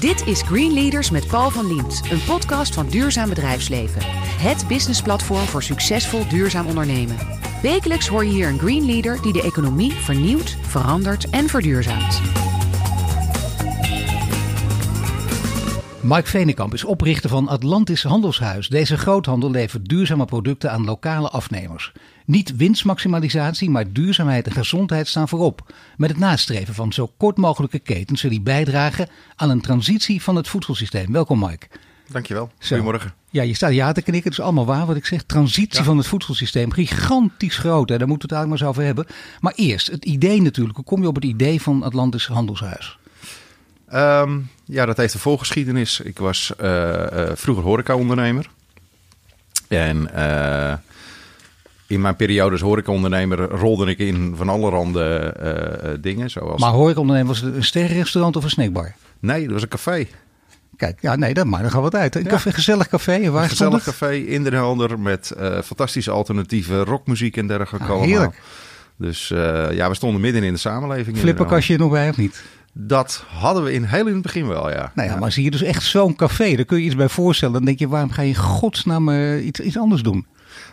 Dit is Green Leaders met Paul van Liemt, een podcast van Duurzaam Bedrijfsleven. Het businessplatform voor succesvol duurzaam ondernemen. Wekelijks hoor je hier een Green Leader die de economie vernieuwt, verandert en verduurzaamt. Mike Venekamp is oprichter van Atlantis Handelshuis. Deze groothandel levert duurzame producten aan lokale afnemers. Niet winstmaximalisatie, maar duurzaamheid en gezondheid staan voorop. Met het nastreven van zo kort mogelijke ketens die bijdragen aan een transitie van het voedselsysteem. Welkom Mike. Dankjewel. Zo. Goedemorgen. Ja, je staat ja te knikken. Het is allemaal waar wat ik zeg. Transitie Ja. van het voedselsysteem. Gigantisch groot. Hè? Daar moeten we het eigenlijk maar eens over hebben. Maar eerst, het idee natuurlijk. Hoe kom je op het idee van Atlantis Handelshuis? Ehm, ja, dat heeft een voorgeschiedenis. Ik was eh, eh, vroeger horecaondernemer. En eh, in mijn periode als horecaondernemer rolde ik in van alle randen eh, eh, dingen. Zoals... Maar ondernemen, was het een sterrenrestaurant of een snackbar? Nee, dat was een café. Kijk, ja, nee, dat, gaan we het uit. Een Ja. café, gezellig café. Waar Een gezellig café in Den Helder met fantastische alternatieve rockmuziek en dergelijke Ah, heerlijk. Dus ja, we stonden midden in de samenleving. in Flipperkastje er nog bij of niet? Dat hadden we in heel in het begin wel, ja. Nou ja, maar zie je dus echt zo'n café. Daar kun je iets bij voorstellen. Dan denk je, waarom ga je in godsnaam eh, iets, iets anders doen?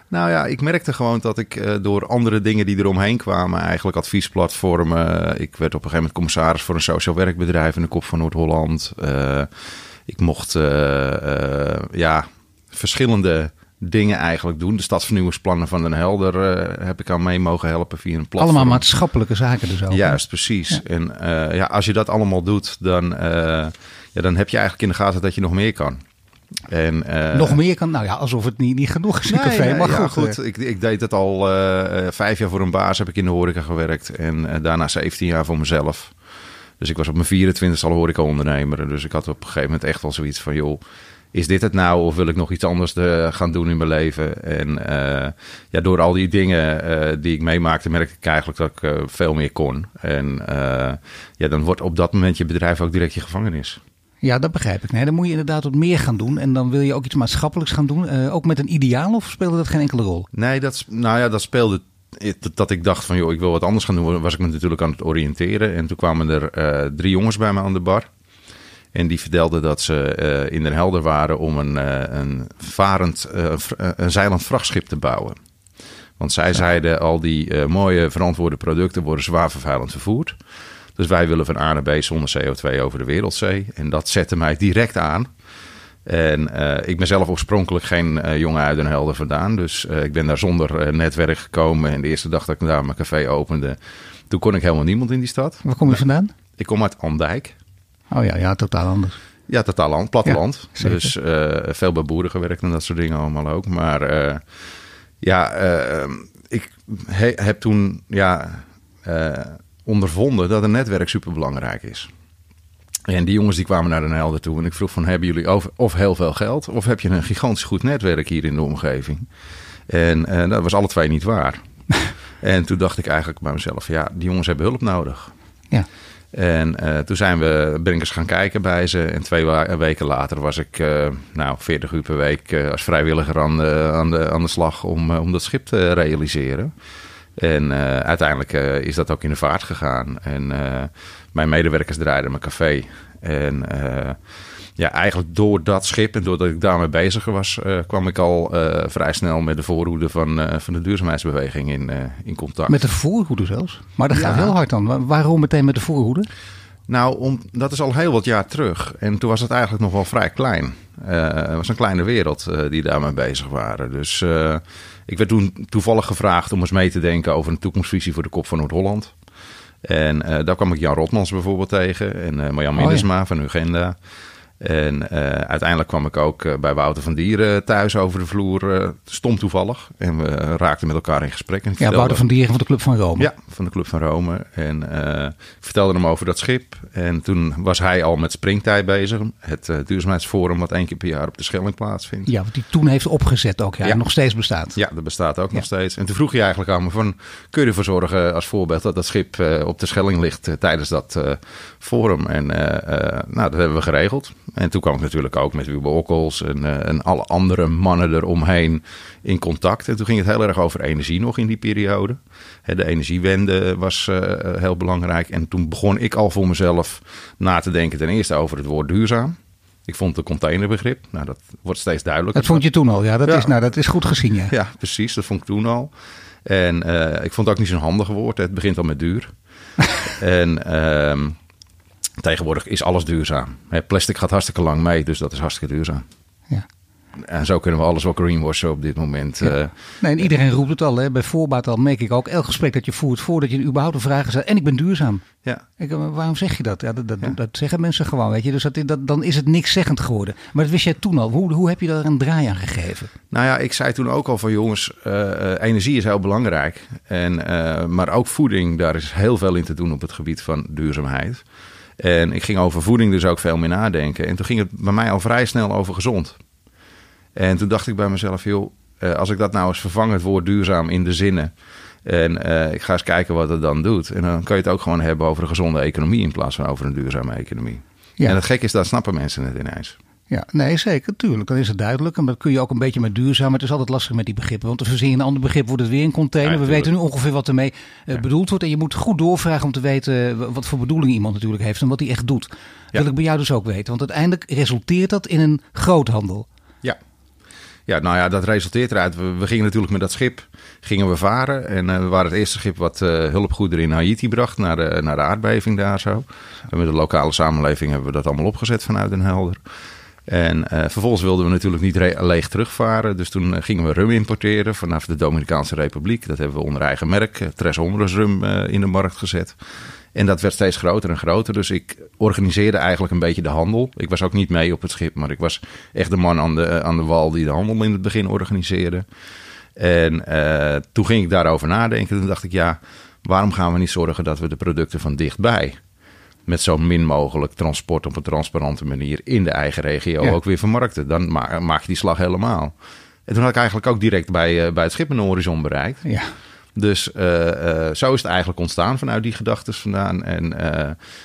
Nou ja, ik merkte gewoon dat ik eh, door andere dingen die eromheen kwamen, eigenlijk adviesplatformen. Ik werd op een gegeven moment commissaris voor een sociaal werkbedrijf in de Kop van Noord-Holland. Eh, ik mocht eh, eh, ja, verschillende dingen eigenlijk doen. De stadsvernieuwingsplannen van Den Helder eh, heb ik aan mee mogen helpen via een platform. Allemaal maatschappelijke zaken dus ook. hè? Juist, precies. En eh, ja, als je dat allemaal doet, dan, eh, ja, dan heb je eigenlijk in de gaten dat je nog meer kan. En, Nog meer kan, nou ja, alsof het niet, niet genoeg is, Nee, café. nee, maar ja, goed, eh, Ik, ik deed het al vijf jaar voor een baas, heb ik in de horeca gewerkt. En daarna 17 jaar voor mezelf. Dus ik was op mijn 24 al horeca-ondernemer. Dus ik had op een gegeven moment echt wel zoiets van... joh, is dit het nou of wil ik nog iets anders eh, gaan doen in mijn leven? En eh, ja, door al die dingen eh, die ik meemaakte... merkte ik eigenlijk dat ik veel meer kon. En ja, dan wordt op dat moment je bedrijf ook direct je gevangenis. ja, dat begrijp ik. Nee, dan moet je inderdaad wat meer gaan doen. En dan wil je ook iets maatschappelijks gaan doen. Ook met een ideaal of speelde dat geen enkele rol? Nee, dat, nou ja, dat speelde. Dat- ik dacht van, joh, ik wil wat anders gaan doen, was ik me natuurlijk aan het oriënteren. En toen kwamen er drie jongens bij me aan de bar. En die vertelden dat ze eh, in Den Helder waren om een, eh, een varend, eh, een zeilend vrachtschip te bouwen. Want zij zeiden, al die mooie verantwoorde producten worden zwaar vervuilend vervoerd. Dus wij willen van A naar B zonder CO2 over de wereldzee. En dat zette mij direct aan. En ik ben zelf oorspronkelijk geen jongen uit Den Helder vandaan. Dus ik ben daar zonder netwerk gekomen. En de eerste dag dat ik daar mijn café opende... toen kon ik helemaal niemand in die stad. Waar kom je vandaan? Ik kom uit Andijk. Oh ja, ja, totaal anders. Ja, totaal land, platteland. Ja, dus eh, veel bij boeren gewerkt en dat soort dingen allemaal ook. Maar eh, ja, eh, ik he- heb toen ja, eh, ondervonden dat een netwerk superbelangrijk is. En die jongens die kwamen naar Den Helder toe en ik vroeg van... hebben jullie of, of heel veel geld of heb je een gigantisch goed netwerk hier in de omgeving? En dat was alle twee niet waar. en toen dacht ik eigenlijk bij mezelf... ja, die jongens hebben hulp nodig. Ja. En eh, toen zijn we, eens gaan kijken bij ze. En twee weken later was ik eh, nou, 40 uur per week eh, als vrijwilliger aan de, aan de, aan de slag om, om dat schip te realiseren. En uiteindelijk is dat ook in de vaart gegaan. En mijn medewerkers draaiden mijn café. En ja, eigenlijk door dat schip en doordat ik daarmee bezig was, eh, kwam ik al eh, vrij snel met de voorhoede van, eh, van de duurzaamheidsbeweging in, in contact. Met de voorhoede zelfs. Maar dat Ja. gaat heel hard dan. Wa- Waarom meteen met de voorhoede? Nou, om, dat is al heel wat jaar terug. En toen was het eigenlijk nog wel vrij klein. Het was een kleine wereld die daarmee bezig waren. Dus ik werd toen toevallig gevraagd om eens mee te denken over een toekomstvisie voor de Kop van Noord-Holland. En daar kwam ik Jan Rotmans bijvoorbeeld tegen. En Marjan Oh, ja. Minnesma van Ugenda. En eh, uiteindelijk kwam ik ook eh, bij Wouter van Dieren thuis over de vloer. eh, stom toevallig. En we raakten met elkaar in gesprek. En Ja, vertelde- Wouter van Dieren van de Club van Rome. ja, van de Club van Rome. En ik vertelde hem over dat schip. En toen was hij al met Springtijd bezig. Het duurzaamheidsforum wat één keer per jaar op de Schelling plaatsvindt. Ja, wat die toen heeft opgezet ook. Ja, Ja. en nog steeds bestaat. Ja, dat bestaat ook Ja. nog steeds. En toen vroeg hij eigenlijk aan me van... kun je ervoor zorgen als voorbeeld dat dat schip op de Schelling ligt... tijdens dat forum? En nou, dat hebben we geregeld. En toen kwam ik natuurlijk ook met Wiebe Okkels en, uh, en alle andere mannen eromheen in contact. En toen ging het heel erg over energie nog in die periode. de energiewende was uh, heel belangrijk. En toen begon ik al voor mezelf na te denken ten eerste over het woord duurzaam. Ik vond de containerbegrip, nou dat wordt steeds duidelijker. Dat vond je toen al, ja. Dat, Is, nou, dat is goed gezien, ja. Ja, precies. Dat vond ik toen al. En ik vond het ook niet zo'n handig woord. Het begint al met duur. en... Ehm, Tegenwoordig is alles duurzaam. Plastic gaat hartstikke lang mee, dus dat is hartstikke duurzaam. Ja. En zo kunnen we alles wel greenwashen op dit moment. Ja. Eh. nee, en iedereen roept het al. Hè. Bij voorbaat al merk ik ook. Elk gesprek dat je voert voordat je überhaupt een vraag stelt. En ik ben duurzaam. Ja. Ik, eh, waarom zeg je dat? Ja, dat, dat, dat, zeggen mensen gewoon, weet je. Dus dat, dat, dan is het niks zeggend geworden. Maar dat wist jij toen al. Hoe, hoe heb je daar een draai aan gegeven? Nou ja, ik zei toen ook al van jongens, uh, energie is heel belangrijk. En, maar ook voeding, daar is heel veel in te doen op het gebied van duurzaamheid. En ik ging over voeding dus ook veel meer nadenken. En toen ging het bij mij al vrij snel over gezond. En toen dacht ik bij mezelf, joh, eh, als ik dat nou eens vervang, het woord duurzaam in de zinnen. En uh, ik ga eens kijken wat het dan doet. En dan kan je het ook gewoon hebben over een gezonde economie in plaats van over een duurzame economie. Ja. En het gek is, dat snappen mensen het ineens. Ja, nee, zeker. Tuurlijk, dan is het duidelijk. En dat kun je ook een beetje met duurzaam. Het is altijd lastig met die begrippen. Want te verzin je een ander begrip, wordt het weer een container. we weten nu ongeveer wat ermee uh, bedoeld wordt. En je moet goed doorvragen om te weten eh, wat voor bedoeling iemand natuurlijk heeft. En wat hij echt doet. Dat wil ik bij jou dus ook weten. Want uiteindelijk resulteert dat in een groothandel. Ja. Ja, nou ja, dat resulteert eruit. We, gingen natuurlijk met dat schip gingen we varen. En uh, we waren het eerste schip wat uh, hulpgoederen in Haiti bracht naar de, naar de aardbeving daar zo. En met de lokale samenleving hebben we dat allemaal opgezet vanuit Den Helder. En uh, vervolgens wilden we natuurlijk niet leeg terugvaren. Dus toen uh, gingen we rum importeren vanaf de Dominicaanse Republiek. Dat hebben we onder eigen merk, uh, Tres Hombres rum, in de markt gezet. En dat werd steeds groter en groter. Dus ik organiseerde eigenlijk een beetje de handel. Ik was ook niet mee op het schip, maar ik was echt de man aan de, aan de wal die de handel in het begin organiseerde. En toen ging ik daarover nadenken. Toen dacht ik, ja, waarom gaan we niet zorgen dat we de producten van dichtbij met zo min mogelijk transport op een transparante manier in de eigen regio ook weer vermarkten. Dan maak je die slag helemaal. En toen had ik eigenlijk ook direct bij, uh, bij het schip een horizon bereikt. Ja. Dus uh, uh, zo is het eigenlijk ontstaan vanuit die gedachten vandaan. En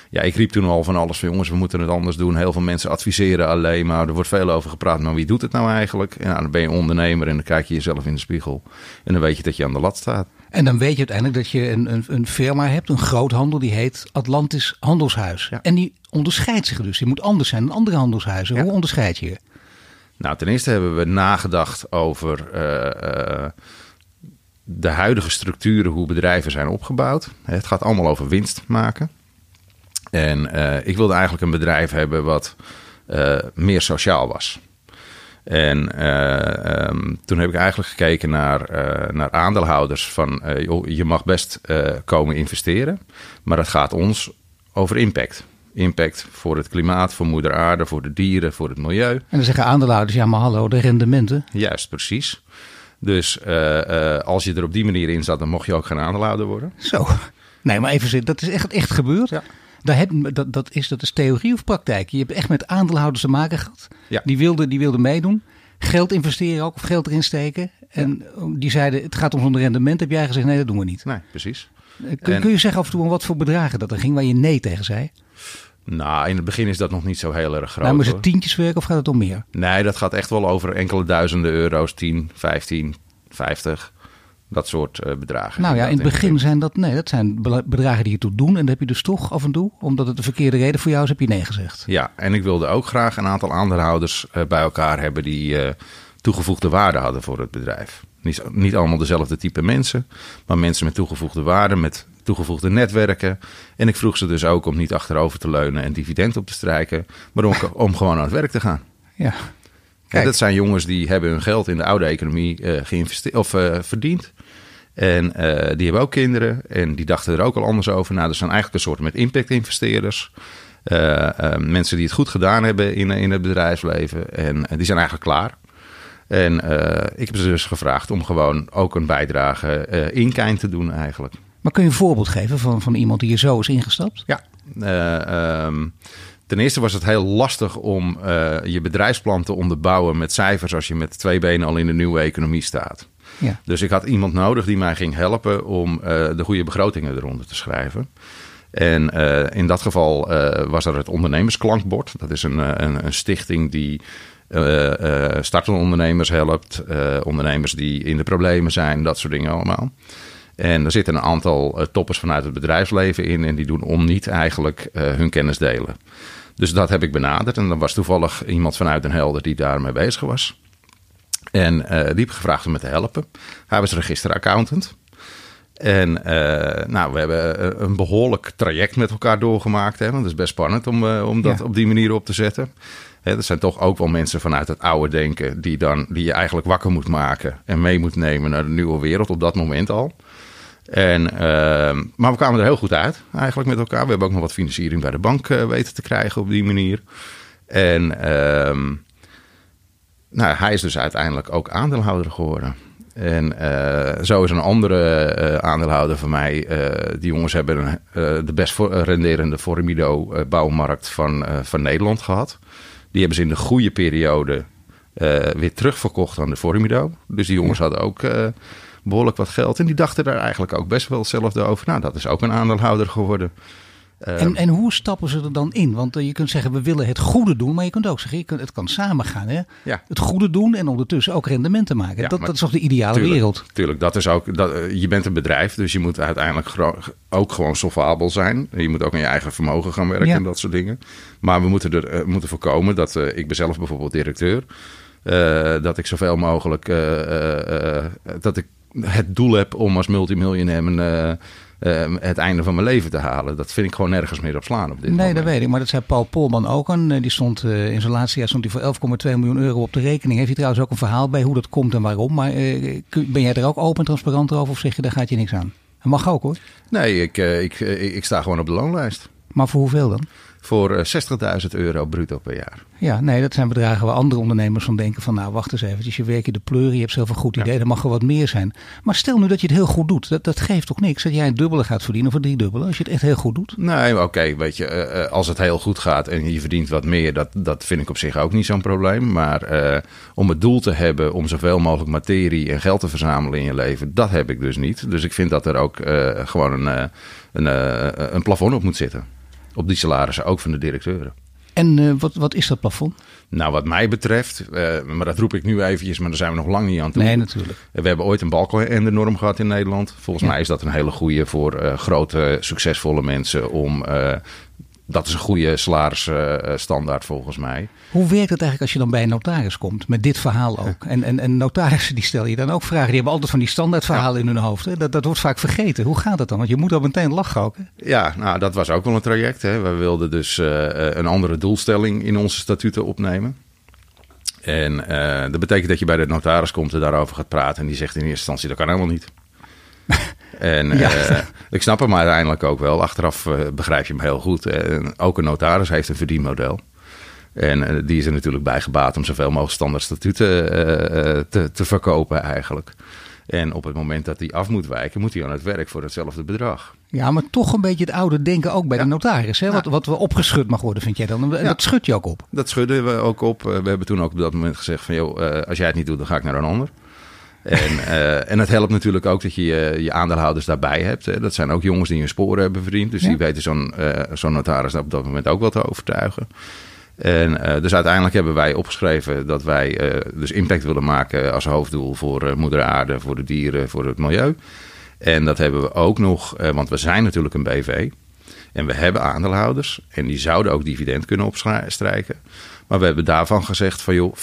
ja, ik riep toen al van alles van jongens, we moeten het anders doen. Heel veel mensen adviseren alleen maar. Er wordt veel over gepraat, maar wie doet het nou eigenlijk? En nou, dan ben je ondernemer en dan kijk je jezelf in de spiegel. En dan weet je dat je aan de lat staat. En dan weet je uiteindelijk dat je een, een, een firma hebt, een groothandel, die heet Atlantis Handelshuis. En die onderscheidt zich dus. Die moet anders zijn dan andere handelshuizen. Hoe onderscheid je je? Nou, ten eerste hebben we nagedacht over uh, de huidige structuren, hoe bedrijven zijn opgebouwd. Het gaat allemaal over winst maken. En uh, ik wilde eigenlijk een bedrijf hebben wat meer sociaal was. En uh, um, toen heb ik eigenlijk gekeken naar, uh, naar aandeelhouders van uh, joh, je mag best komen investeren, maar het gaat ons over impact. Impact voor het klimaat, voor moeder aarde, voor de dieren, voor het milieu. En dan zeggen aandeelhouders, ja maar hallo, de rendementen. Juist, precies. Dus als je er op die manier in zat, dan mocht je ook geen aandeelhouder worden. Zo. Nee, maar even, dat is echt, echt gebeurd. Ja. Daar heb, dat, dat, is, dat is theorie of praktijk? Je hebt echt met aandeelhouders te maken gehad. Ja. Die, wilden, die wilden meedoen. Geld investeren ook, of geld erin steken. En die zeiden, het gaat om zo'n rendement. Heb jij gezegd, nee, dat doen we niet. Nee, precies. Eh, kun, kun je zeggen af en toe om wat voor bedragen dat er ging waar je nee tegen zei? Nou, in het begin is dat nog niet zo heel erg groot. Nou, maar is het tientjes werken of gaat het om meer? Nee, dat gaat echt wel over enkele duizenden euro's. 10, 15, 50. Dat soort uh, bedragen. Nou ja, in het begin zijn dat, nee, dat zijn bedragen die je toe doen. En dat heb je dus toch af en toe, omdat het de verkeerde reden voor jou is, heb je nee gezegd. Ja, en ik wilde ook graag een aantal aandeelhouders uh, bij elkaar hebben die uh, toegevoegde waarde hadden voor het bedrijf. Niet, niet allemaal dezelfde type mensen, maar mensen met toegevoegde waarde, met toegevoegde netwerken. En ik vroeg ze dus ook om niet achterover te leunen en dividend op te strijken, maar om, om gewoon aan het werk te gaan. Ja. Kijk. dat zijn jongens die hebben hun geld in de oude economie uh, geïnvesteerd of uh, verdiend. En uh, die hebben ook kinderen en die dachten er ook al anders over. Nou, dat zijn eigenlijk een soort met impact-investeerders. mensen die het goed gedaan hebben in, in het bedrijfsleven. En die zijn eigenlijk klaar. En ik heb ze dus gevraagd om gewoon ook een bijdrage in kind te doen eigenlijk. Maar kun je een voorbeeld geven van, van iemand die er zo is ingestapt? Ja, um, Ten eerste was het heel lastig om uh, je bedrijfsplan te onderbouwen met cijfers als je met twee benen al in de nieuwe economie staat. Dus ik had iemand nodig die mij ging helpen om uh, de goede begrotingen eronder te schrijven. En in dat geval was er het ondernemersklankbord. Dat is een, een, een stichting die startende ondernemers helpt. ondernemers die in de problemen zijn, dat soort dingen allemaal. En er zitten een aantal toppers vanuit het bedrijfsleven in. En die doen om niet eigenlijk hun kennis delen. Dus dat heb ik benaderd. En dan was toevallig iemand vanuit een helder die daarmee bezig was. En die heb ik gevraagd om me te helpen. Hij was registeraccountant. En uh, nou, we hebben een behoorlijk traject met elkaar doorgemaakt. Hè, want het is best spannend om, uh, om dat op die manier op te zetten. Hè, er zijn toch ook wel mensen vanuit het oude denken... Die, dan, die je eigenlijk wakker moet maken en mee moet nemen naar de nieuwe wereld op dat moment al. En, uh, maar we kwamen er heel goed uit eigenlijk met elkaar. We hebben ook nog wat financiering bij de bank weten te krijgen op die manier. En... Nou, hij is dus uiteindelijk ook aandeelhouder geworden. En uh, zo is een andere uh, aandeelhouder van mij. Uh, die jongens hebben de best renderende Formido bouwmarkt van, van Nederland gehad. Die hebben ze in de goede periode weer terugverkocht aan de Formido. Dus die jongens hadden ook behoorlijk wat geld. En die dachten daar eigenlijk ook best wel hetzelfde over. Nou, dat is ook een aandeelhouder geworden. En, ehm, en hoe stappen ze er dan in? Want eh, je kunt zeggen, we willen het goede doen. Maar je kunt ook zeggen, je kunt, het kan samengaan. Hè? Ja. Het goede doen en ondertussen ook rendementen maken. dat, dat is toch de ideale wereld? Tuurlijk, dat is ook, dat, eh, je bent een bedrijf. Dus je moet uiteindelijk ook gewoon solvabel zijn. Je moet ook aan je eigen vermogen gaan werken en dat soort dingen. Maar we moeten er uh, moeten voorkomen dat... ik ben zelf bijvoorbeeld directeur... dat ik zoveel mogelijk... dat ik het doel heb om als multimiljonair mijn uh, het einde van mijn leven te halen. Dat vind ik gewoon nergens meer op slaan op dit nee, moment. dat weet ik. Maar dat zei Paul Polman ook aan. Die stond uh, in zijn laatste jaar stond hij voor 11,2 miljoen euro op de rekening. Heeft hij trouwens ook een verhaal bij hoe dat komt en waarom. Maar uh, ben jij er ook open en transparant over of zeg je daar gaat je niks aan? Dat mag ook hoor. Nee, ik, ik, ik sta gewoon op de loonlijst. Maar voor hoeveel dan? Voor 60.000 eh, euro bruto per jaar. Ja, nee, dat zijn bedragen waar andere ondernemers van denken van nou wacht eens eventjes, je werkt je de pleuren, je hebt zelf een goed idee, ja. er mag er wat meer zijn. Maar stel nu dat je het heel goed doet, dat, dat geeft toch niks dat jij een dubbele gaat verdienen of een driedubbele als je het echt heel goed doet? Nee, oké, weet je, uh, als het heel goed gaat en je verdient wat meer, dat, dat vind ik op zich ook niet zo'n probleem. Maar uh, om het doel te hebben om zoveel mogelijk materie en geld te verzamelen in je leven, dat heb ik dus niet. Dus ik vind dat er ook gewoon een, een, een plafond op moet zitten op die salarissen, ook van de directeuren. En uh, wat, wat is dat plafond? Nou, wat mij betreft, uh, maar dat roep ik nu eventjes, maar daar zijn we nog lang niet aan toe. Nee, natuurlijk. We hebben ooit een balken de norm gehad in Nederland. Volgens ja. mij is dat een hele goede voor uh, grote, succesvolle mensen om dat is een goede salarisstandaard volgens mij. Hoe werkt het eigenlijk als je dan bij een notaris komt met dit verhaal ook? En, en, en notarissen die stel je dan ook vragen. Die hebben altijd van die standaardverhalen ja. in hun hoofd. Hè? Dat, dat wordt vaak vergeten. Hoe gaat dat dan? Want je moet al meteen lachen ook. Hè? Ja, nou dat was ook wel een traject. Hè. We wilden dus uh, een andere doelstelling in onze statuten opnemen. En uh, dat betekent dat je bij de notaris komt en daarover gaat praten. En die zegt in eerste instantie dat kan helemaal niet. En ja. uh, ik snap hem uiteindelijk ook wel. Achteraf uh, begrijp je hem heel goed. En ook een notaris heeft een verdienmodel. En die is er natuurlijk bij gebaat om zoveel mogelijk standaard statuten te, te verkopen eigenlijk. En op het moment dat hij af moet wijken, moet hij aan het werk voor hetzelfde bedrag. Ja, maar toch een beetje het oude denken ook bij ja. de notaris. Hè? Wat, wat we opgeschud mag worden, vind jij dan? Ja. dat schud je ook op? Dat schudden we ook op. We hebben toen ook op dat moment gezegd van... joh, als jij het niet doet, dan ga ik naar een ander. En, uh, en het helpt natuurlijk ook dat je je, je aandeelhouders daarbij hebt. Hè. Dat zijn ook jongens die hun sporen hebben verdiend. Dus ja. die weten zo'n uh, zo'n notaris op dat moment ook wel te overtuigen. En uh, dus uiteindelijk hebben wij opgeschreven dat wij dus impact willen maken als hoofddoel voor moeder aarde, voor de dieren, voor het milieu. En dat hebben we ook nog, want we zijn natuurlijk een BV. En we hebben aandeelhouders en die zouden ook dividend kunnen opstrijken. Maar we hebben daarvan gezegd van joh, 50%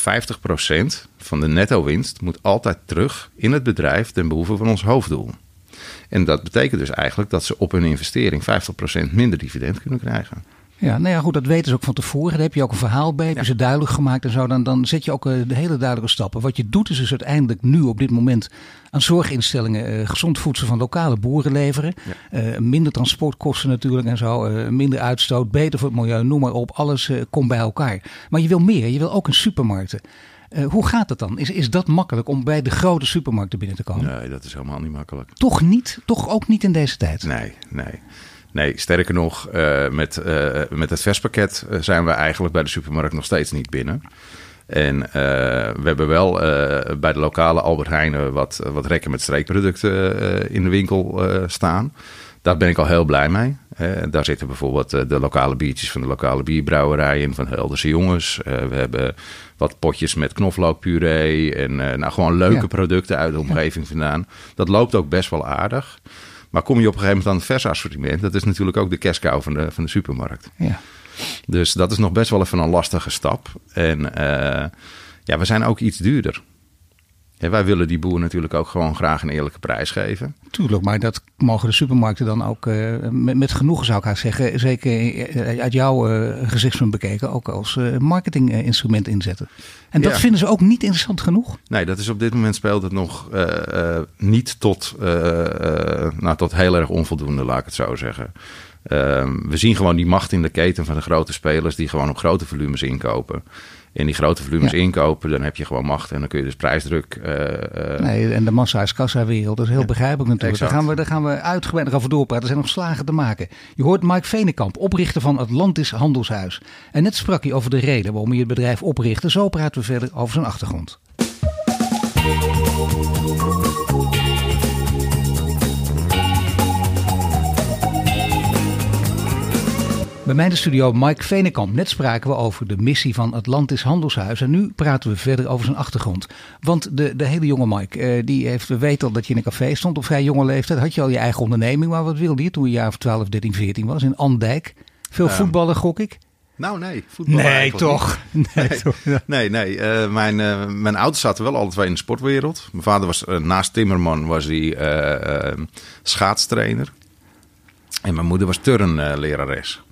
van de netto winst moet altijd terug in het bedrijf ten behoeve van ons hoofddoel. En dat betekent dus eigenlijk dat ze op hun investering 50% minder dividend kunnen krijgen. Ja, nou ja, goed, dat weten ze ook van tevoren. Daar heb je ook een verhaal bij, heb je ze duidelijk gemaakt en zo. Dan, dan zet je ook uh, de hele duidelijke stappen. Wat je doet is dus uiteindelijk nu op dit moment aan zorginstellingen uh, gezond voedsel van lokale boeren leveren. Ja. Uh, minder transportkosten natuurlijk en zo. minder uitstoot, beter voor het milieu, noem maar op. Alles komt bij elkaar. Maar je wil meer, je wil ook een supermarkten. Uh, hoe gaat het dan? Is, is dat makkelijk om bij de grote supermarkten binnen te komen? Nee, dat is helemaal niet makkelijk. Toch niet? Toch ook niet in deze tijd? Nee, nee. Nee, sterker nog, uh, met, uh, met het verspakket zijn we eigenlijk bij de supermarkt nog steeds niet binnen. En we hebben wel bij de lokale Albert Heijnen wat, wat rekken met streekproducten in de winkel staan. Daar ben ik al heel blij mee. Daar zitten bijvoorbeeld eh, de lokale biertjes van de lokale bierbrouwerij in, van Helderse Jongens. Eh, we hebben wat potjes met knoflookpuree en eh, nou, gewoon leuke Ja. producten uit de omgeving vandaan. Dat loopt ook best wel aardig. Maar kom je op een gegeven moment aan het vers assortiment, dat is natuurlijk ook de kerstkou van de, van de supermarkt. Ja. Dus dat is nog best wel even een lastige stap. En eh, ja, we zijn ook iets duurder. Wij willen die boer natuurlijk ook gewoon graag een eerlijke prijs geven. Tuurlijk, maar dat mogen de supermarkten dan ook eh, met, met genoegen, zou ik haast zeggen, zeker eh, uit jouw eh, gezichtspunt bekeken, ook als marketinginstrument inzetten. En dat Ja. vinden ze ook niet interessant genoeg. Nee, dat is op dit moment speelt het nog niet tot, nou, tot heel erg onvoldoende, laat ik het zo zeggen. Ehm, we zien gewoon die macht in de keten van de grote spelers die gewoon op grote volumes inkopen. En die grote volumes Ja. inkopen, dan heb je gewoon macht en dan kun je dus prijsdruk. eh, eh, Nee, en de massa is kassa wereld, dat is heel begrijpelijk natuurlijk. Daar gaan, we, daar gaan we uitgebreid nog over doorpraten. Er zijn nog slagen te maken. Je hoort Mike Venekamp, oprichter van Atlantis Handelshuis. En net sprak hij over de reden waarom hij het bedrijf oprichtte. Zo praten we verder over zijn achtergrond. Bij mij in de studio Mike Venekamp. Net spraken we over de missie van Atlantis Handelshuis. En nu praten we verder over zijn achtergrond. Want de, de hele jonge Mike, eh, die heeft, we weten al dat je in een café stond op vrij jonge leeftijd. Had je al je eigen onderneming, maar wat wilde je toen je jaar of 12, 13, 14 was? In Andijk. Veel Ehm, voetballen, gok ik? Nou, nee. voetbal eigenlijk niet. Nee, Nee. toch. Ja. Nee, nee. eh, mijn, eh, mijn ouders zaten wel alle twee in de sportwereld. Mijn vader was naast Timmerman was hij schaatstrainer. En mijn moeder was turnlerares.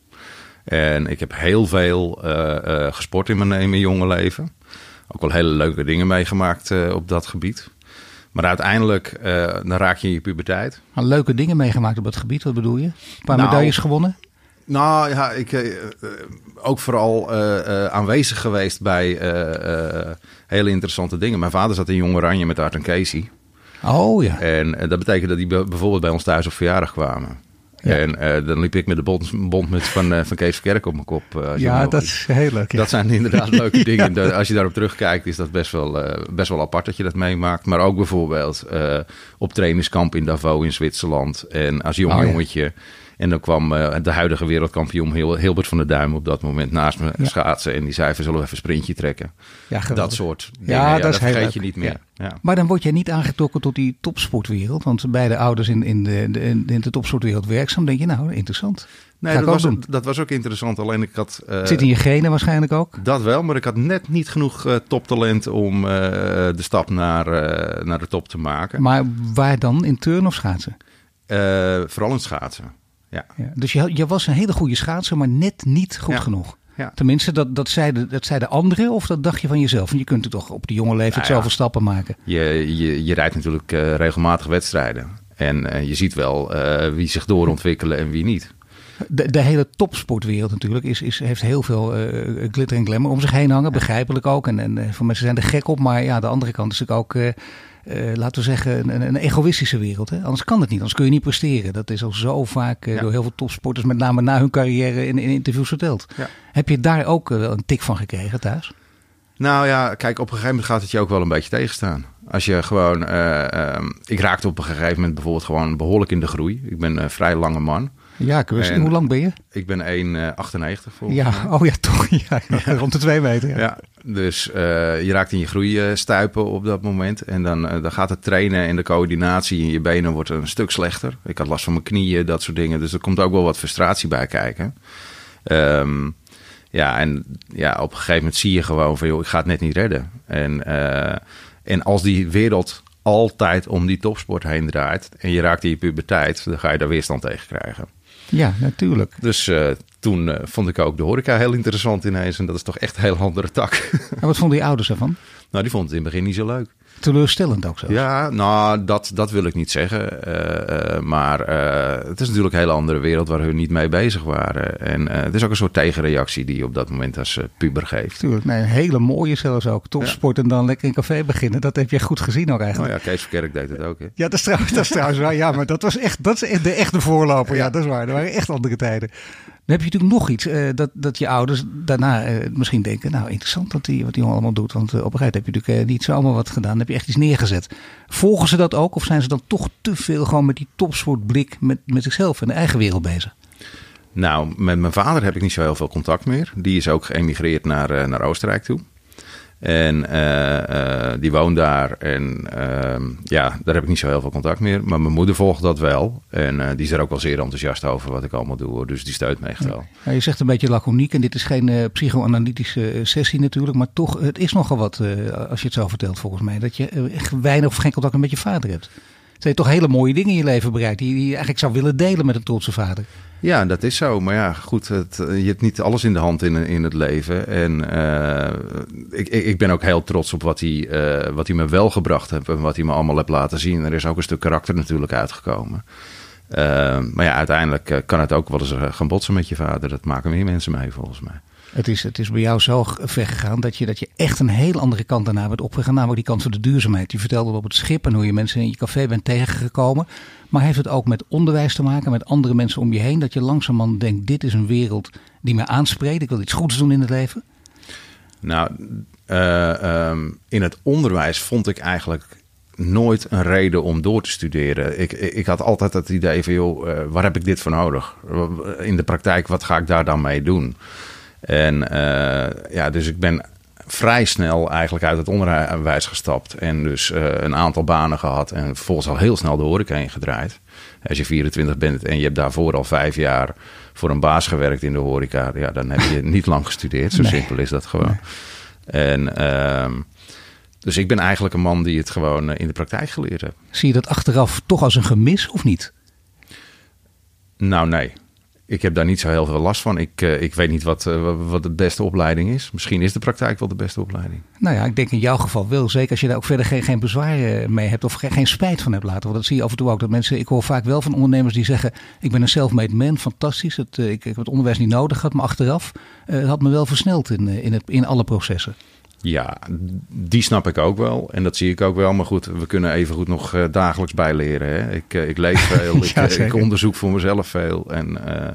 En ik heb heel veel eh, eh, gesport in mijn, in mijn jonge leven. Ook wel hele leuke dingen meegemaakt eh, op dat gebied. Maar uiteindelijk, dan raak je in je puberteit. Leuke dingen meegemaakt op het gebied, wat bedoel je? Een paar Nou, medailles gewonnen? Nou ja, ik ook vooral aanwezig geweest bij hele interessante dingen. Mijn vader zat in Jong Oranje met Art en Casey. Oh ja. En dat betekende dat die be- bijvoorbeeld bij ons thuis op verjaardag kwamen. Ja. En eh, dan liep ik met de bond, bondmuts van, eh, van Kees Verkerk op mijn kop. eh, Ja, me- dat is heel leuk. ja. dat zijn inderdaad leuke dingen. Als je daarop terugkijkt, is dat best wel, best wel apart dat je dat meemaakt. Maar ook bijvoorbeeld op trainingskamp in Davos in Zwitserland. En als jong Oh, jongetje. En dan kwam eh, de huidige wereldkampioen Hil- Hilbert van der Duim op dat moment naast me Ja. schaatsen. En die zei, we zullen we even een sprintje trekken. Ja. Dat soort dingen. Ja, dat heel vergeet leuk. je niet meer. Ja. Maar dan word jij niet aangetrokken tot die topsportwereld. Want beide ouders in, in, de, de, in de topsportwereld werkzaam. denk je, nou, interessant. Nee, dat was, dat was ook interessant. Alleen ik had... eh, zit in je genen waarschijnlijk ook. Dat wel, maar ik had net niet genoeg eh, toptalent om de stap naar, naar de top te maken. Maar waar dan? In turn of schaatsen? Vooral in schaatsen. Ja. Ja. Dus je, je was een hele goede schaatser, maar net niet goed Ja. genoeg. Ja. Tenminste, dat, dat, zeiden, dat zeiden anderen of dat dacht je van jezelf? Want je kunt er toch op die jonge leeftijd Nou zoveel stappen maken. Je, je, je rijdt natuurlijk eh, regelmatig wedstrijden. En eh, je ziet wel eh, wie zich doorontwikkelen en wie niet. De, de hele topsportwereld natuurlijk is, is, heeft heel veel glitter en glamour om zich heen hangen. Begrijpelijk ook. En, en voor mensen zijn er gek op. Maar ja, de andere kant is natuurlijk ook, eh, laten we zeggen, een, een egoïstische wereld. Hè? Anders kan het niet. Anders kun je niet presteren. Dat is al zo vaak eh, Ja. door heel veel topsporters, met name na hun carrière, in, in interviews verteld. Ja. Heb je daar ook eh, wel een tik van gekregen thuis? Nou ja, kijk, op een gegeven moment gaat het je ook wel een beetje tegenstaan. Als je gewoon... eh, ehm, ik raakte op een gegeven moment bijvoorbeeld gewoon behoorlijk in de groei. Ik ben een vrij lange man. Ja, En- hoe lang ben je? Ik ben 1,98 volgens Ja, mij. oh ja, toch. Ja, rond de twee meter. Ja. Ja, dus eh, je raakt in je groei eh, stuipen op dat moment. En dan, eh, dan gaat het trainen en de coördinatie in je benen wordt een stuk slechter. Ik had last van mijn knieën, dat soort dingen. Dus er komt ook wel wat frustratie bij kijken. Ehm, ja, en ja, op een gegeven moment zie je gewoon van... joh, ik ga het net niet redden. En, eh, en als die wereld altijd om die topsport heen draait... en je raakt in je puberteit, dan ga je daar weerstand tegen krijgen. ja, natuurlijk. Dus toen eh, vond ik ook de horeca heel interessant ineens. En dat is toch echt een heel andere tak. En wat vonden je ouders ervan? nou, die vond het in het begin niet zo leuk. Teleurstellend ook zo. Ja, nou, dat, dat wil ik niet zeggen. Eh, eh, maar het is natuurlijk een hele andere wereld waar hun niet mee bezig waren. En het is ook een soort tegenreactie die je op dat moment als puber geeft. Tuurlijk, nee, een hele mooie zelfs ook. Topsport en dan lekker in café beginnen. Dat heb je goed gezien ook Nou eigenlijk. ja, Kees Verkerk deed het ook. Hè? Ja, dat is, trouwens, dat is trouwens waar. Ja, maar dat was echt, dat is de echte voorloper. Ja, Ja. dat is waar. Dat waren echt andere tijden. Heb je natuurlijk nog iets. Uh, dat, dat je ouders daarna uh, misschien denken. Nou, interessant dat die, wat die jongen allemaal doet. Want uh, op een gegeven moment heb je natuurlijk niet zomaar wat gedaan. Dan heb je echt iets neergezet. Volgen ze dat ook? Of zijn ze dan toch te veel gewoon met die topsportblik met, met zichzelf en de eigen wereld bezig? Nou, met mijn vader heb ik niet zo heel veel contact meer. Die is ook geëmigreerd naar, naar Oostenrijk toe. En uh, die woont daar. En uh, ja, daar heb ik niet zo heel veel contact meer. Maar mijn moeder volgt dat wel. En uh, die is er ook wel zeer enthousiast over wat ik allemaal doe. Dus die steunt me echt wel. Ja, je zegt een beetje laconiek. En dit is geen psychoanalytische sessie natuurlijk. Maar toch, het is nogal wat als je het zo vertelt volgens mij. Dat je weinig of geen contact met je vader hebt. Heeft toch hele mooie dingen in je leven bereikt. Die, die je eigenlijk zou willen delen met een trotse vader. Ja, dat is zo. Maar ja, goed, het, je hebt niet alles in de hand in, in het leven. En uh, ik, ik ben ook heel trots op wat hij, uh, wat hij me wel gebracht heeft en wat hij me allemaal heeft laten zien. Er is ook een stuk karakter natuurlijk uitgekomen. Maar ja, uiteindelijk kan het ook wel eens gaan botsen met je vader. Dat maken meer mensen mee volgens mij. Het is, het is bij jou zo ver gegaan dat je, dat je echt een heel andere kant daarna bent opgegaan. Namelijk die kant van de duurzaamheid. Je vertelde op het schip en hoe je mensen in je café bent tegengekomen. Maar heeft het ook met onderwijs te maken, met andere mensen om je heen? Dat je langzamerhand denkt, dit is een wereld die mij aanspreekt. Ik wil iets goeds doen in het leven? Nou, uh, um, in het onderwijs vond ik eigenlijk nooit een reden om door te studeren. Ik, ik had altijd het idee van, joh, uh, waar heb ik dit voor nodig? In de praktijk, wat ga ik daar dan mee doen? En uh, ja, dus ik ben vrij snel eigenlijk uit het onderwijs gestapt. En dus uh, een aantal banen gehad. En vervolgens al heel snel de horeca ingedraaid. Als je 24 bent en je hebt daarvoor al vijf jaar voor een baas gewerkt in de horeca. Ja, dan heb je niet lang gestudeerd. Zo simpel is dat gewoon. En... Uh, dus ik ben eigenlijk een man die het gewoon in de praktijk geleerd heeft. Zie je dat achteraf toch als een gemis of niet? Nou, nee ik heb daar niet zo heel veel last van. Ik, uh, ik weet niet wat, uh, wat de beste opleiding is. Misschien is de praktijk wel de beste opleiding. Nou ja, ik denk in jouw geval wel. Zeker als je daar ook verder geen, geen bezwaar mee hebt of geen, spijt van hebt laten. Want dat zie je af en toe ook. Dat mensen, ik hoor vaak wel van ondernemers die zeggen: Ik ben een self-made man, fantastisch. Het, uh, ik, ik, heb het onderwijs niet nodig gehad, maar achteraf had me wel versneld in, in, het, in alle processen. Ja, die snap ik ook wel. En dat zie ik ook wel. Maar goed, we kunnen even goed nog uh, dagelijks bijleren. Hè? Ik, uh, ik lees veel, ja, ik, ik, onderzoek voor mezelf veel. En uh,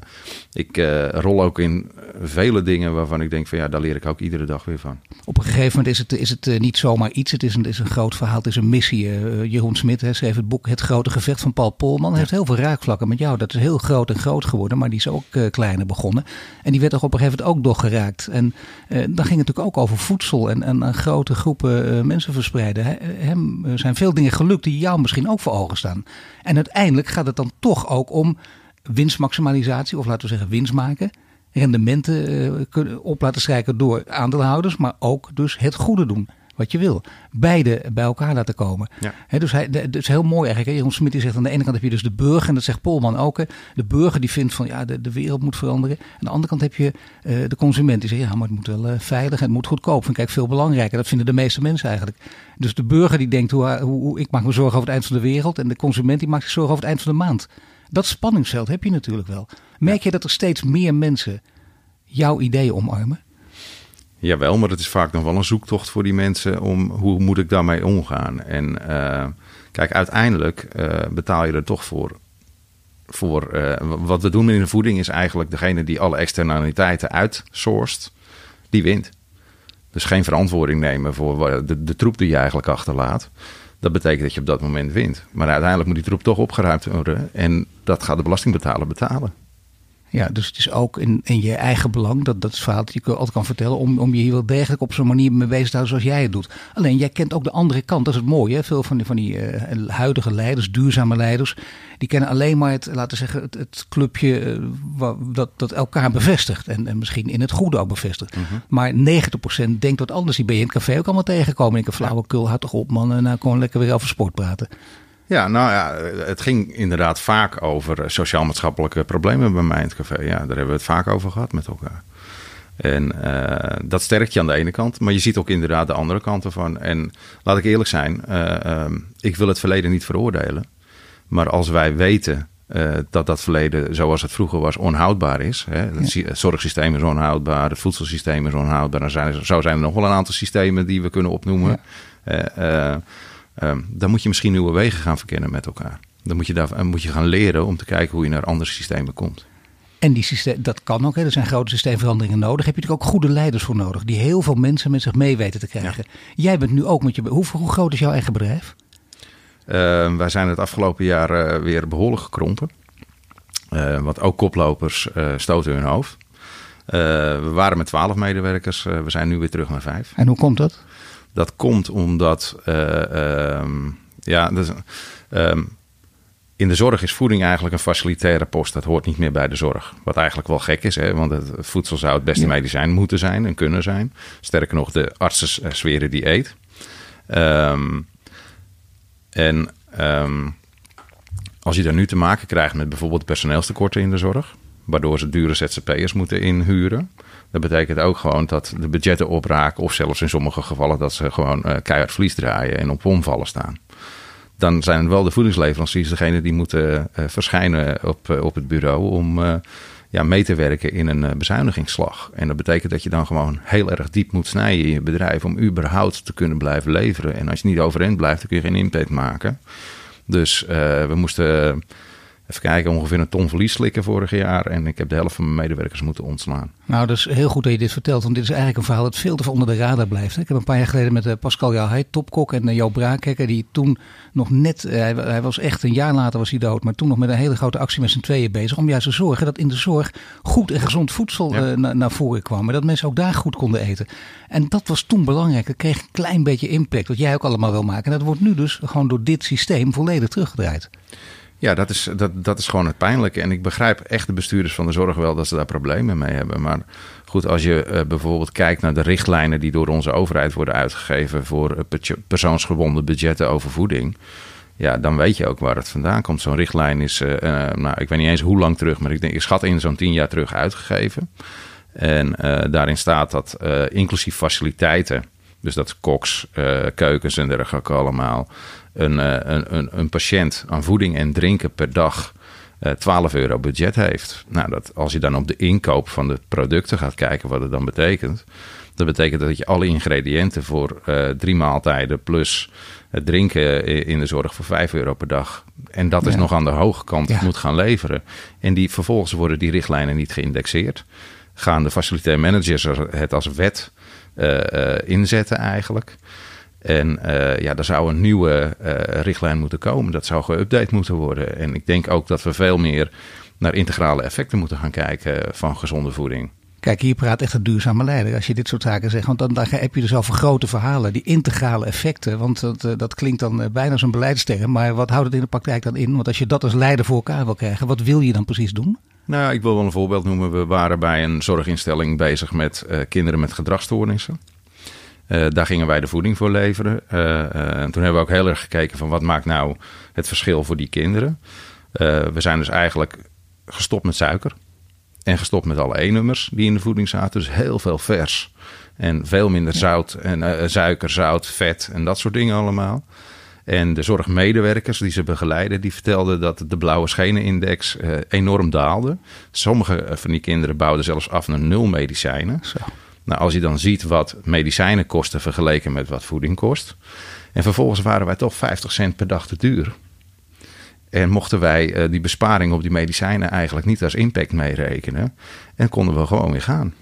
ik rol ook in vele dingen waarvan ik denk van ja, daar leer ik ook iedere dag weer van. Op een gegeven moment is het, is het niet zomaar iets. Het is een, is een groot verhaal, het is een missie. Jeroen Smit hè, schreef het boek Het Grote Gevecht van Paul Polman. Hij heeft heel veel raakvlakken met jou. Dat is heel groot en groot geworden, maar die is ook kleiner begonnen. En die werd toch op een gegeven moment ook doorgeraakt. En dan ging het natuurlijk ook over voedsel en, en aan grote groepen uh, mensen verspreiden. Hem zijn veel dingen gelukt die jou misschien ook voor ogen staan. En uiteindelijk gaat het dan toch ook om winstmaximalisatie, of laten we zeggen winst maken. Rendementen op laten strijken door aandeelhouders, maar ook dus het goede doen wat je wil. Beide bij elkaar laten komen. Ja. dus, hij, de, dus heel mooi eigenlijk. Jeroen Smit zegt aan de ene kant heb je dus de burger. En dat zegt Polman ook. Hè? De burger die vindt van ja, de, de wereld moet veranderen. Aan de andere kant heb je uh, de consument die zegt ja, maar het moet wel uh, veilig en het moet goedkoop. Vind ik veel belangrijker. Dat vinden de meeste mensen eigenlijk. Dus de burger die denkt hoe, hoe, hoe, ik maak me zorgen over het eind van de wereld. En de consument die maakt zich zorgen over het eind van de maand. Dat spanningsveld heb je natuurlijk wel. Merk je dat er steeds meer mensen jouw ideeën omarmen? Jawel, maar het is vaak nog wel een zoektocht voor die mensen om hoe moet ik daarmee omgaan. En uh, kijk, uiteindelijk uh, betaal je er toch voor. voor uh, wat we doen in de voeding is eigenlijk degene die alle externaliteiten uitsourced, die wint. Dus geen verantwoording nemen voor de troep die je eigenlijk achterlaat. Dat betekent dat je op dat moment wint. Maar uiteindelijk moet die troep toch opgeruimd worden. En dat gaat de belastingbetaler betalen. Ja, dus het is ook in, in je eigen belang, dat, dat is verhaal dat je altijd kan vertellen, om, om je hier wel degelijk op zo'n manier mee bezig te houden zoals jij het doet. Alleen, jij kent ook de andere kant, dat is het mooie. Hè? Veel van die, van die uh, huidige leiders, duurzame leiders, die kennen alleen maar het, laten we zeggen, het, het clubje uh, wat, dat, dat elkaar bevestigt. En, en misschien in het goede ook bevestigt. Mm -hmm. Maar 90% denkt wat anders. Die ben je in het café ook allemaal tegengekomen. Ik een flauwekul, houd toch op man, en nou gewoon lekker weer over sport praten. Ja, nou ja, het ging inderdaad vaak over sociaal-maatschappelijke problemen bij mij in het café. Ja, daar hebben we het vaak over gehad met elkaar. En uh, dat sterkt je aan de ene kant, maar je ziet ook inderdaad de andere kant ervan. En laat ik eerlijk zijn, uh, uh, ik wil het verleden niet veroordelen. Maar als wij weten dat dat verleden zoals het vroeger was onhoudbaar is. Hè, het zorgsysteem is onhoudbaar, het voedselsysteem is onhoudbaar. Dan zijn, zo zijn er nog wel een aantal systemen die we kunnen opnoemen. Ja. Um, dan moet je misschien nieuwe wegen gaan verkennen met elkaar. Dan moet je, daar, moet je gaan leren om te kijken hoe je naar andere systemen komt. En die systeem, dat kan ook, hè. er zijn grote systeemveranderingen nodig. Heb je natuurlijk ook goede leiders voor nodig, die heel veel mensen met zich mee weten te krijgen. Jij bent nu ook met je. Hoe, hoe groot is jouw eigen bedrijf? Uh, wij zijn het afgelopen jaar uh, weer behoorlijk gekrompen. Uh, want ook koplopers stoten hun hoofd. we waren met twaalf medewerkers, we zijn nu weer terug naar vijf. En hoe komt dat? Dat komt omdat, ehm, ja, dus, um, in de zorg is voeding eigenlijk een facilitaire post. Dat hoort niet meer bij de zorg. Wat eigenlijk wel gek is, hè? want het voedsel zou het beste ja. medicijn moeten zijn en kunnen zijn. Sterker nog, de artsen zweren die eet. Um, en um, als je daar nu te maken krijgt met bijvoorbeeld personeelstekorten in de zorg, waardoor ze dure ZZP'ers moeten inhuren, dat betekent ook gewoon dat de budgetten opraken, of zelfs in sommige gevallen dat ze gewoon uh, keihard vlies draaien en op omvallen staan dan zijn wel de voedingsleveranciers degene die moeten uh, verschijnen op, uh, op het bureau om ja, mee te werken in een bezuinigingsslag. En dat betekent dat je dan gewoon heel erg diep moet snijden in je bedrijf om überhaupt te kunnen blijven leveren. En als je niet overeind blijft, dan kun je geen impact maken. Dus we moesten Even kijken, ongeveer een ton verlies slikken vorig jaar. En ik heb de helft van mijn medewerkers moeten ontslaan. Nou, dat is heel goed dat je dit vertelt. Want dit is eigenlijk een verhaal dat veel te veel onder de radar blijft. Ik heb een paar jaar geleden met eh, Pascal Jouwheid, topkok, en eh, Jo Braakhekker. Die toen nog net, eh, hij was echt een jaar later was hij dood. Maar toen nog met een hele grote actie met z'n tweeën bezig. Om juist te zorgen dat in de zorg goed en gezond voedsel ja. naar voren kwam. En dat mensen ook daar goed konden eten. En dat was toen belangrijk. Dat kreeg een klein beetje impact. Wat jij ook allemaal wil maken. En dat wordt nu dus gewoon door dit systeem volledig teruggedraaid. Ja, dat is, dat, dat is gewoon het pijnlijke. En ik begrijp echt de bestuurders van de zorg wel dat ze daar problemen mee hebben. Maar goed, als je uh, bijvoorbeeld kijkt naar de richtlijnen die door onze overheid worden uitgegeven voor uh, persoonsgebonden budgetten over voeding. Ja, dan weet je ook waar het vandaan komt. Zo'n richtlijn is, uh, nou, ik weet niet eens hoe lang terug, maar ik, denk, ik schat in zo'n tien jaar terug uitgegeven. En daarin staat dat inclusief faciliteiten, dus dat koks, keukens en dergelijke allemaal, een, een, een, een patiënt aan voeding en drinken per dag 12 euro budget heeft. Nou, dat, als je dan op de inkoop van de producten gaat kijken wat het dan betekent. Dat betekent dat je alle ingrediënten voor uh, drie maaltijden plus het drinken in de zorg voor 5 euro per dag. En dat is nog aan de hoge kant ja. moet gaan leveren. En die, vervolgens worden die richtlijnen niet geïndexeerd. Gaan de facilitair managers het als wet uh, uh, inzetten eigenlijk. En uh, ja, er zou een nieuwe uh, richtlijn moeten komen. Dat zou geüpdate moeten worden. En ik denk ook dat we veel meer naar integrale effecten moeten gaan kijken van gezonde voeding. Kijk, hier praat echt een duurzame leider als je dit soort zaken zegt. Want dan, dan heb je dus over grote verhalen, die integrale effecten. Want dat, uh, dat klinkt dan bijna als een beleidsterm. Maar wat houdt het in de praktijk dan in? Want als je dat als leider voor elkaar wil krijgen, wat wil je dan precies doen? Nou, ik wil wel een voorbeeld noemen. We waren bij een zorginstelling bezig met kinderen met gedragsstoornissen. Uh, daar gingen wij de voeding voor leveren. Uh, uh, en toen hebben we ook heel erg gekeken van wat maakt nou het verschil voor die kinderen. we zijn dus eigenlijk gestopt met suiker. En gestopt met alle E-nummers die in de voeding zaten. Dus heel veel vers. En veel minder zout en suiker, zout, vet en dat soort dingen allemaal. En de zorgmedewerkers die ze begeleiden, die vertelden dat de blauwe schenenindex enorm daalde. Sommige van die kinderen bouwden zelfs af naar nul medicijnen. Zo. Nou, als je dan ziet wat medicijnen kosten vergeleken met wat voeding kost. En vervolgens waren wij toch 50 cent per dag te duur. En mochten wij uh, die besparing op die medicijnen eigenlijk niet als impact meerekenen. En konden we gewoon weer gaan.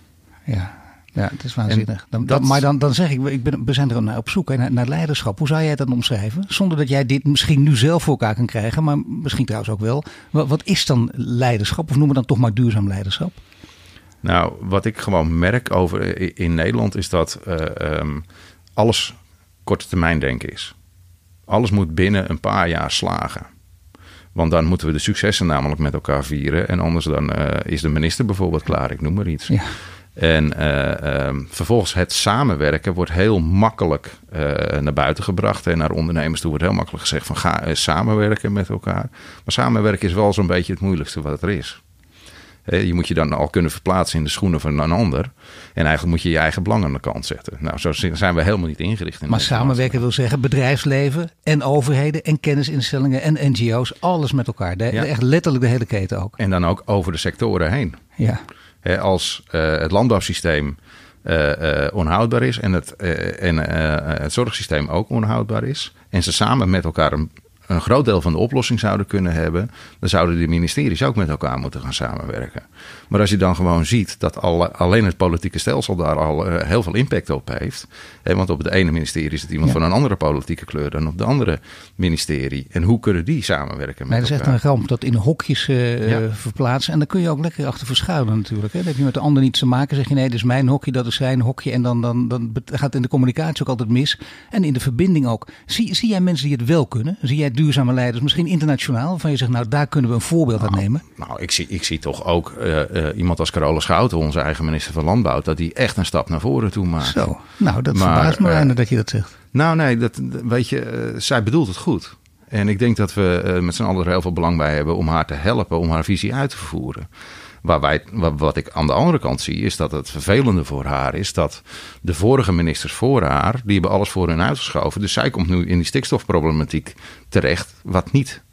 Ja, ja het is waanzinnig. Dan, dat, maar dan, dan zeg ik, ik ben, we zijn er naar op zoek naar, naar leiderschap. Hoe zou jij dat omschrijven? Zonder dat jij dit misschien nu zelf voor elkaar kan krijgen. Maar misschien trouwens ook wel. Wat, wat is dan leiderschap? Of noemen we dan toch maar duurzaam leiderschap? Nou, wat ik gewoon merk over in Nederland is dat uh, um, alles korte termijn denken is. Alles moet binnen een paar jaar slagen. Want dan moeten we de successen namelijk met elkaar vieren. En anders dan uh, is de minister bijvoorbeeld klaar, ik noem maar iets. Ja. En uh, um, vervolgens het samenwerken wordt heel makkelijk naar buiten gebracht. En naar ondernemers toe wordt heel makkelijk gezegd van ga samenwerken met elkaar. Maar samenwerken is wel zo'n beetje het moeilijkste wat er is. Je moet je dan al kunnen verplaatsen in de schoenen van een ander. En eigenlijk moet je je eigen belang aan de kant zetten. Nou, zo zijn we helemaal niet ingericht. In maar samenwerken wil zeggen bedrijfsleven en overheden en kennisinstellingen en NGO's. Alles met elkaar. De, ja. Echt letterlijk de hele keten ook. En dan ook over de sectoren heen. Ja. Als uh, het landbouwsysteem uh, uh, onhoudbaar is en, het, en het zorgsysteem ook onhoudbaar is. En ze samen met elkaar een een groot deel van de oplossing zouden kunnen hebben, dan zouden de ministeries ook met elkaar moeten gaan samenwerken. Maar als je dan gewoon ziet dat alle, alleen het politieke stelsel daar al uh, heel veel impact op heeft. Hè, want op het ene ministerie is het iemand van een andere politieke kleur dan op de andere ministerie. En hoe kunnen die samenwerken met nee, dat is echt een ramp dat in hokjes uh, ja. verplaatsen. En dan kun je ook lekker achter verschuilen natuurlijk. Hè. Dan heb je met de ander niets te maken. Zeg je nee, dit is mijn hokje, dat is zijn hokje. En dan, dan, dan gaat in de communicatie ook altijd mis. En in de verbinding ook. Zie, zie jij mensen die het wel kunnen? Zie jij duurzame leiders, misschien internationaal, waarvan je zegt, nou daar kunnen we een voorbeeld nou, aan nemen? Nou, ik zie, ik zie toch ook uh, uh, iemand als Carola Schouten, onze eigen minister van Landbouw, dat die echt een stap naar voren toe maakt. Zo, nou dat maar, verbaast me uh, dat je dat zegt. Nou nee, dat, weet je, zij bedoelt het goed. En ik denk dat we met z'n allen er heel veel belang bij hebben om haar te helpen, om haar visie uit te voeren. Waar wij, wat ik aan de andere kant zie, is dat het vervelende voor haar is dat de vorige ministers voor haar, die hebben alles voor hun uitgeschoven. Dus zij komt nu in die stikstofproblematiek terecht, wat niet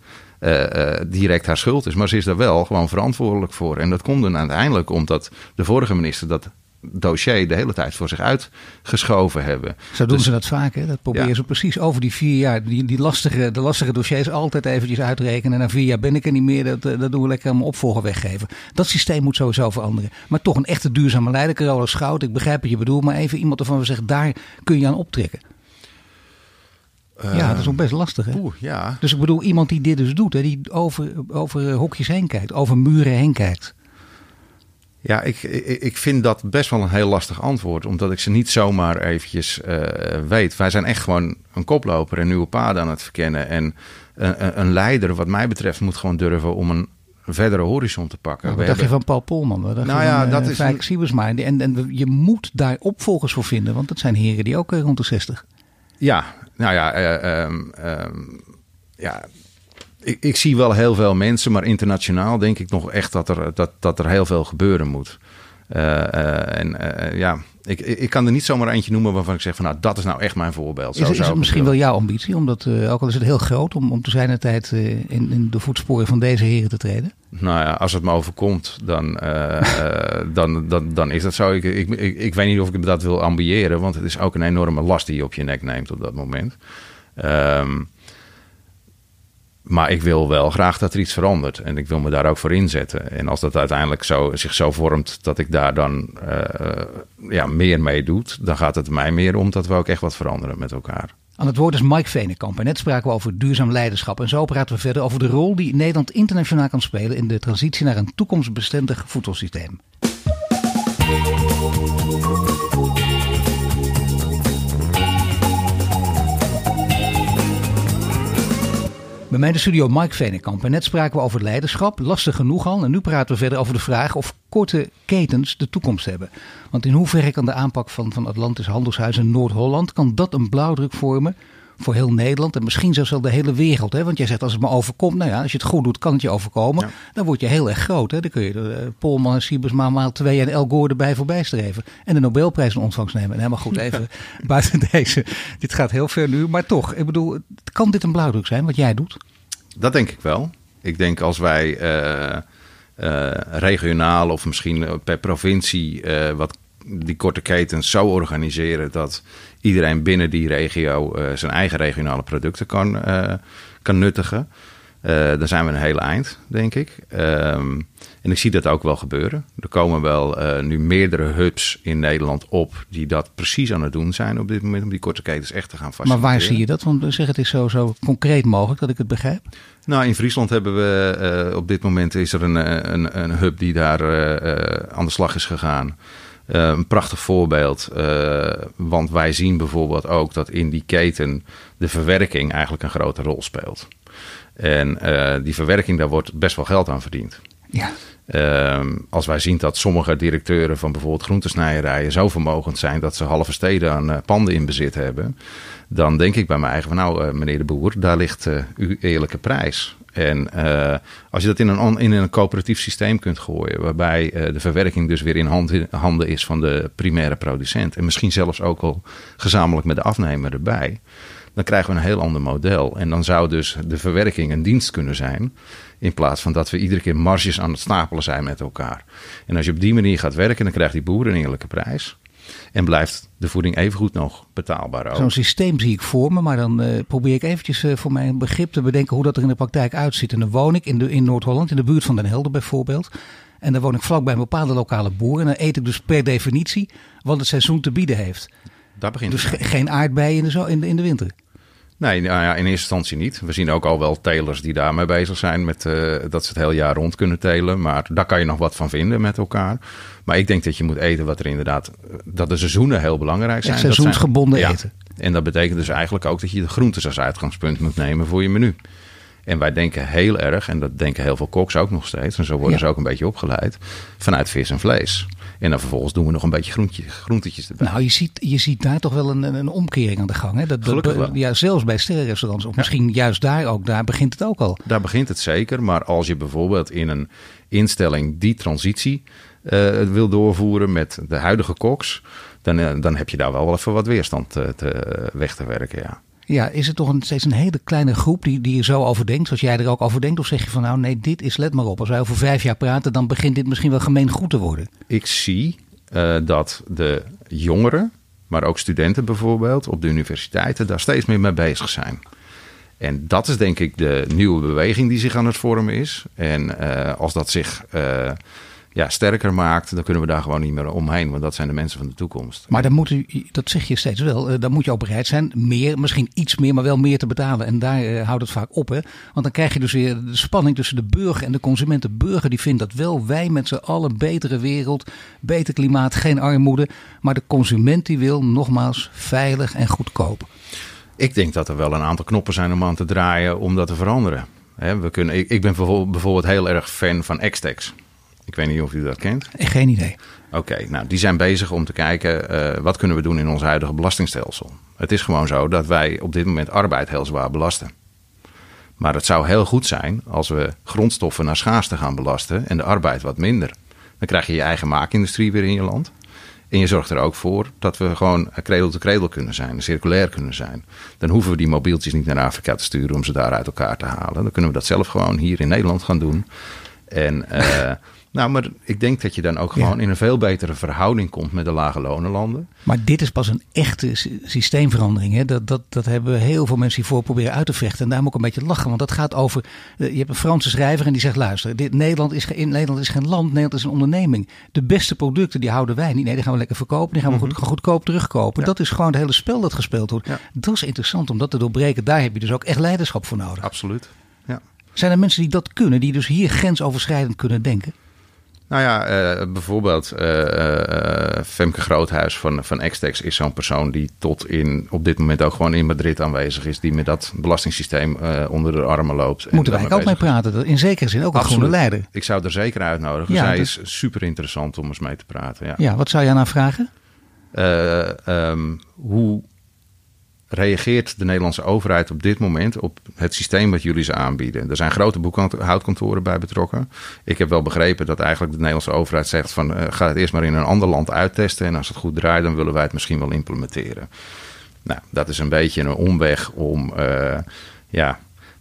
uh, uh, direct haar schuld is. Maar ze is daar wel gewoon verantwoordelijk voor. En dat komt dan uiteindelijk omdat de vorige minister dat dossier de hele tijd voor zich uitgeschoven hebben. Zo doen dus, ze dat vaak. Hè? Dat proberen ja. ze precies over die vier jaar. Die, die lastige, de lastige dossiers altijd eventjes uitrekenen. En na vier jaar ben ik er niet meer. Dat, dat doen we lekker om opvolger weggeven. Dat systeem moet sowieso veranderen. Maar toch een echte duurzame leider. Carola Schout, ik begrijp wat je bedoelt. Maar even iemand ervan we zeggen, daar kun je aan optrekken. Uh, ja, dat is ook best lastig. Hè? Oeh, ja. Dus ik bedoel, iemand die dit dus doet. Hè, die over, over hokjes heen kijkt. Over muren heen kijkt. Ja, ik, ik, vind dat best wel een heel lastig antwoord, omdat ik ze niet zomaar eventjes uh, weet. Wij zijn echt gewoon een koploper en nieuwe paden aan het verkennen. En een, een leider, wat mij betreft, moet gewoon durven om een verdere horizon te pakken. Nou, dat dacht je van Paul Polman? Dat nou ja, van, dat uh, is een... Siebersma. En, en je moet daar opvolgers voor vinden, want dat zijn heren die ook rond de 60. Ja, nou ja, uh, um, um, ja ik, ik, zie wel heel veel mensen, maar internationaal denk ik nog echt dat er, dat, dat er heel veel gebeuren moet. Uh, uh, en uh, ja, ik, ik kan er niet zomaar eentje noemen waarvan ik zeg van nou dat is nou echt mijn voorbeeld. Zo is, is het misschien wel jouw ambitie, omdat ook al is het heel groot, om, om te zijn tijd in, in de voetsporen van deze heren te treden? Nou ja, als het me overkomt, dan, dan, dan, dan is dat zo. Ik, ik, ik, ik, weet niet of ik dat wil ambiëren, want het is ook een enorme last die je op je nek neemt op dat moment. Um, maar ik wil wel graag dat er iets verandert. En ik wil me daar ook voor inzetten. En als dat uiteindelijk zo, zich zo vormt dat ik daar dan uh, ja, meer mee doe, dan gaat het mij meer om dat we ook echt wat veranderen met elkaar. Aan het woord is Mike Venenkamp. En net spraken we over duurzaam leiderschap. En zo praten we verder over de rol die Nederland internationaal kan spelen in de transitie naar een toekomstbestendig voedselsysteem. Bij mij in de studio Mike Venenkamp. En net spraken we over leiderschap, lastig genoeg al. En nu praten we verder over de vraag of korte ketens de toekomst hebben. Want in hoeverre kan de aanpak van, van Atlantis Handelshuis in Noord-Holland... kan dat een blauwdruk vormen voor heel Nederland en misschien zelfs wel de hele wereld. Hè? Want jij zegt als het me overkomt, nou ja, als je het goed doet, kan het je overkomen. Ja. Dan word je heel erg groot. Hè? Dan kun je de, uh, Polman en Siebersma maal twee en El Gore erbij voorbij streven. En de Nobelprijs in ontvangst nemen. En helemaal goed, even buiten deze. Dit gaat heel ver nu. Maar toch, ik bedoel, kan dit een blauwdruk zijn wat jij doet? Dat denk ik wel. Ik denk als wij uh, uh, regionaal of misschien per provincie wat die korte ketens zo organiseren dat iedereen binnen die regio uh, zijn eigen regionale producten kan, uh, kan nuttigen. Uh, dan zijn we een hele eind, denk ik. Um, en ik zie dat ook wel gebeuren. Er komen wel nu meerdere hubs in Nederland op die dat precies aan het doen zijn op dit moment om die korte ketens echt te gaan faciliteren. Maar waar zie je dat? Want zeg het is zo, zo concreet mogelijk dat ik het begrijp. Nou, in Friesland hebben we op dit moment is er een, een, een hub die daar aan de slag is gegaan. Uh, een prachtig voorbeeld. Uh, want wij zien bijvoorbeeld ook dat in die keten de verwerking eigenlijk een grote rol speelt. En uh, die verwerking, daar wordt best wel geld aan verdiend. Ja. als wij zien dat sommige directeuren van bijvoorbeeld groentesnijerijen zo vermogend zijn dat ze halve steden aan panden in bezit hebben, dan denk ik bij mij eigen van nou, meneer de Boer, daar ligt uw eerlijke prijs. En uh, als je dat in een, in een coöperatief systeem kunt gooien, waarbij uh, de verwerking dus weer in handen is van de primaire producent, en misschien zelfs ook al gezamenlijk met de afnemer erbij, dan krijgen we een heel ander model. En dan zou dus de verwerking een dienst kunnen zijn, in plaats van dat we iedere keer marges aan het stapelen zijn met elkaar. En als je op die manier gaat werken, dan krijgt die boer een eerlijke prijs. En blijft de voeding evengoed nog betaalbaar ook. Zo'n systeem zie ik voor me, maar dan uh, probeer ik eventjes uh, voor mijn begrip te bedenken hoe dat er in de praktijk uitziet. En dan woon ik in, de, in Noord-Holland, in de buurt van Den Helder bijvoorbeeld. En dan woon ik vlakbij een bepaalde lokale boer. En dan eet ik dus per definitie wat het seizoen te bieden heeft. Daar begint dus ge geen aardbeien in de, zo in de, in de winter. Nee, nou ja, in eerste instantie niet. We zien ook al wel telers die daarmee bezig zijn met uh, dat ze het hele jaar rond kunnen telen. Maar daar kan je nog wat van vinden met elkaar. Maar ik denk dat je moet eten wat er inderdaad. Dat de seizoenen heel belangrijk zijn. seizoensgebonden dat eten. En dat betekent dus eigenlijk ook dat je de groentes als uitgangspunt moet nemen voor je menu. En wij denken heel erg, en dat denken heel veel koks ook nog steeds, en zo worden ja. ze ook een beetje opgeleid, vanuit vis en vlees. En dan vervolgens doen we nog een beetje groentje, groentetjes erbij. Nou, je ziet, je ziet daar toch wel een, een omkering aan de gang. Hè? Dat, Gelukkig wel. Ja, zelfs bij sterrenrestaurants. Of ja. misschien juist daar ook. Daar begint het ook al. Daar begint het zeker. Maar als je bijvoorbeeld in een instelling die transitie uh, wil doorvoeren met de huidige koks... Dan, uh, dan heb je daar wel even wat weerstand te, te, weg te werken, ja. Ja, is het toch een, steeds een hele kleine groep die, die zo over denkt, zoals jij er ook over denkt? Of zeg je van nou nee, dit is, let maar op, als wij over vijf jaar praten, dan begint dit misschien wel gemeen goed te worden? Ik zie uh, dat de jongeren, maar ook studenten bijvoorbeeld, op de universiteiten daar steeds meer mee bezig zijn. En dat is denk ik de nieuwe beweging die zich aan het vormen is. En uh, als dat zich uh, ja, sterker maakt, dan kunnen we daar gewoon niet meer omheen. Want dat zijn de mensen van de toekomst. Maar dan moet u, dat zeg je steeds wel, dan moet je ook bereid zijn meer, misschien iets meer, maar wel meer te betalen. En daar uh, houdt het vaak op. Hè? Want dan krijg je dus weer de spanning tussen de burger en de consument. De burger die vindt dat wel wij met z'n allen betere wereld, beter klimaat, geen armoede. Maar de consument die wil nogmaals veilig en goedkoop. Ik denk dat er wel een aantal knoppen zijn om aan te draaien om dat te veranderen. we kunnen, ik, ik ben bijvoorbeeld heel erg fan van Xtex. Ik weet niet of u dat kent. Geen idee. Oké, okay, nou die zijn bezig om te kijken uh, wat kunnen we doen in ons huidige belastingstelsel. Het is gewoon zo dat wij op dit moment arbeid heel zwaar belasten. Maar het zou heel goed zijn als we grondstoffen naar schaarste gaan belasten en de arbeid wat minder. Dan krijg je je eigen maakindustrie weer in je land. En je zorgt er ook voor dat we gewoon kredel te kredel kunnen zijn, circulair kunnen zijn. Dan hoeven we die mobieltjes niet naar Afrika te sturen om ze daar uit elkaar te halen. Dan kunnen we dat zelf gewoon hier in Nederland gaan doen. En uh, nou, maar ik denk dat je dan ook gewoon ja. in een veel betere verhouding komt met de lage lonenlanden. Maar dit is pas een echte systeemverandering. Hè? Dat, dat, dat hebben heel veel mensen hiervoor proberen uit te vechten. En daar moet ik een beetje lachen. Want dat gaat over. Je hebt een Franse schrijver en die zegt: luister, dit, Nederland, is, in Nederland is geen land, Nederland is een onderneming. De beste producten die houden wij niet. Nee, die gaan we lekker verkopen. Die gaan we mm -hmm. goed, goedkoop terugkopen. Ja. Dat is gewoon het hele spel dat gespeeld wordt. Ja. Dat is interessant om dat te doorbreken. Daar heb je dus ook echt leiderschap voor nodig. Absoluut. Ja. Zijn er mensen die dat kunnen, die dus hier grensoverschrijdend kunnen denken? Nou ja, uh, bijvoorbeeld uh, uh, Femke Groothuis van, van Extex is zo'n persoon die tot in, op dit moment ook gewoon in Madrid aanwezig is. Die met dat belastingssysteem onder de armen loopt. Moeten wij ook mee praten? In zekere zin ook een groene leider. Ik zou er zeker uitnodigen. Ja, Zij dus... is super interessant om eens mee te praten. Ja, ja wat zou aan haar vragen? Um, hoe reageert de Nederlandse overheid op dit moment op het systeem wat jullie ze aanbieden? Er zijn grote boekhoudkantoren bij betrokken. Ik heb wel begrepen dat eigenlijk de Nederlandse overheid zegt van uh, ga het eerst maar in een ander land uittesten en als het goed draait dan willen wij het misschien wel implementeren. Nou, dat is een beetje een omweg om uh, ja,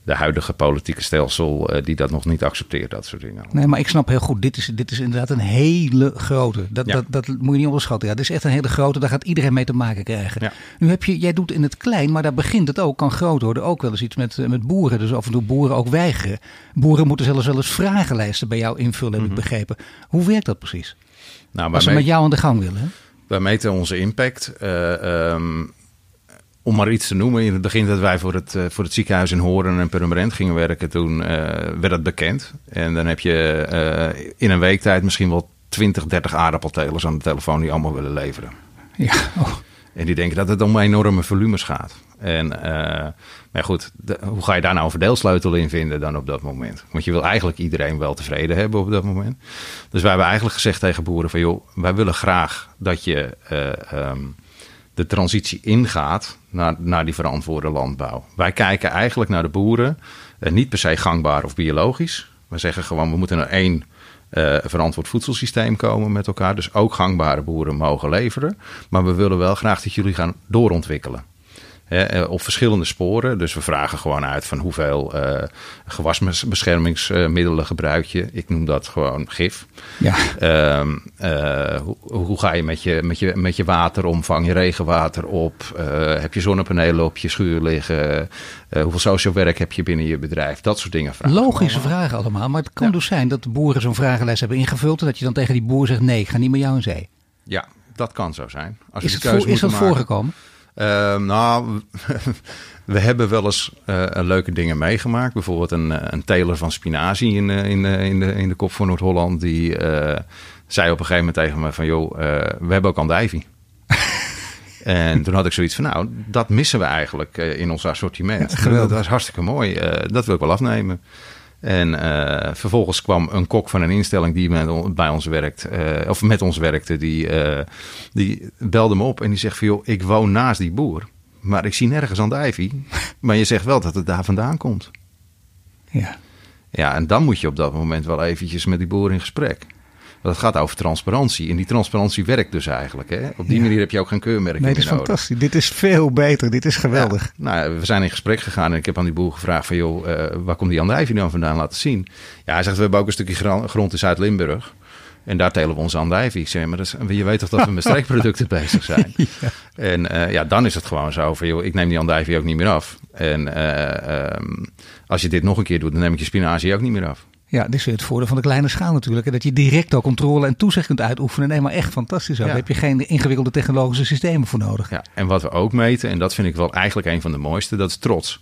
de huidige politieke stelsel uh, die dat nog niet accepteert, dat soort dingen. Nee, maar ik snap heel goed, dit is, dit is inderdaad een hele grote. Dat, ja. dat, dat moet je niet onderschatten. Ja, dit is echt een hele grote, daar gaat iedereen mee te maken krijgen. Ja. Nu heb je, jij doet in het klein, maar daar begint het ook, kan groot worden. Ook wel eens iets met, met boeren, dus af en toe boeren ook weigeren. Boeren moeten zelfs wel eens vragenlijsten bij jou invullen, heb mm -hmm. ik begrepen. Hoe werkt dat precies? Nou, Als ze met jou aan de gang willen. Hè? Wij meten onze impact. Uh, um, om maar iets te noemen, in het begin dat wij voor het, uh, voor het ziekenhuis in Horen en Purmerend gingen werken, toen uh, werd dat bekend. En dan heb je uh, in een week tijd misschien wel 20, 30 aardappeltelers aan de telefoon die allemaal willen leveren. Ja. Oh. En die denken dat het om enorme volumes gaat. En, maar goed, de, hoe ga je daar nou een verdeelsleutel in vinden dan op dat moment? Want je wil eigenlijk iedereen wel tevreden hebben op dat moment. Dus wij hebben eigenlijk gezegd tegen boeren van joh, wij willen graag dat je... Um, de transitie ingaat naar, naar die verantwoorde landbouw. Wij kijken eigenlijk naar de boeren, eh, niet per se gangbaar of biologisch. We zeggen gewoon, we moeten naar één uh, verantwoord voedselsysteem komen met elkaar. Dus ook gangbare boeren mogen leveren. Maar we willen wel graag dat jullie gaan doorontwikkelen. Hè, eh, op verschillende sporen. Dus we vragen gewoon uit van hoeveel uh, gewasbeschermingsmiddelen gebruik je. Ik noem dat gewoon gif. Ja. Uh, uh, hoe, hoe, ga je met, je met je met je water om? Vang je regenwater op? heb je zonnepanelen op je schuur liggen? hoeveel social werk heb je binnen je bedrijf? Dat soort dingen vragen. Logische vragen allemaal. Maar het kan dus zijn dat de boeren zo'n vragenlijst hebben ingevuld... en dat je dan tegen die boer zegt... nee, ik ga niet met jou in zee. Ja, dat kan zo zijn. Als is, het voor, is dat voorgekomen? Uh, nou, we hebben wel eens uh, leuke dingen meegemaakt. Bijvoorbeeld een, eh, een teler van spinazie in, in, in, de, in de kop van Noord-Holland. Die zei op een gegeven moment tegen me van... joh, we hebben ook andijvie. en toen had ik zoiets van... nou, dat missen we eigenlijk in ons assortiment. Ja, dat was hartstikke mooi. dat wil ik wel afnemen. En uh, vervolgens kwam een kok van een instelling die met, bij ons werkt, uh, of met ons werkte, die, uh, die belde me op en die zegt van joh, ik woon naast die boer, maar ik zie nergens aan de ivy. maar je zegt wel dat het daar vandaan komt. Ja. Ja, en dan moet je op dat moment wel eventjes met die boer in gesprek. Dat gaat over transparantie. En die transparantie werkt dus eigenlijk. Hè? Op die manier heb je ook geen keurmerk Nee, dit is fantastisch. Dit is veel beter. Dit is geweldig. nou, we zijn in gesprek gegaan en ik heb aan die boer gevraagd van... joh, uh, waar komt die andijvie dan vandaan laten zien? Ja, hij zegt, we hebben ook een stukje grond in Zuid-Limburg. En daar telen we onze andijvie. Ik zeg, maar dat is, je weet toch dat we met streekproducten bezig zijn? ja. En uh, ja, dan is het gewoon zo van, joh, ik neem die andijvie ook niet meer af. En uh, um, als je dit nog een keer doet, dan neem ik je spinazie ook niet meer af. Ja, dit is weer het voordeel van de kleine schaal natuurlijk. Dat je direct al controle en toezicht kunt uitoefenen. Nee, maar echt fantastisch. Daar heb je geen ingewikkelde technologische systemen voor nodig. Ja, en wat we ook meten, en dat vind ik wel eigenlijk een van de mooiste, dat is trots.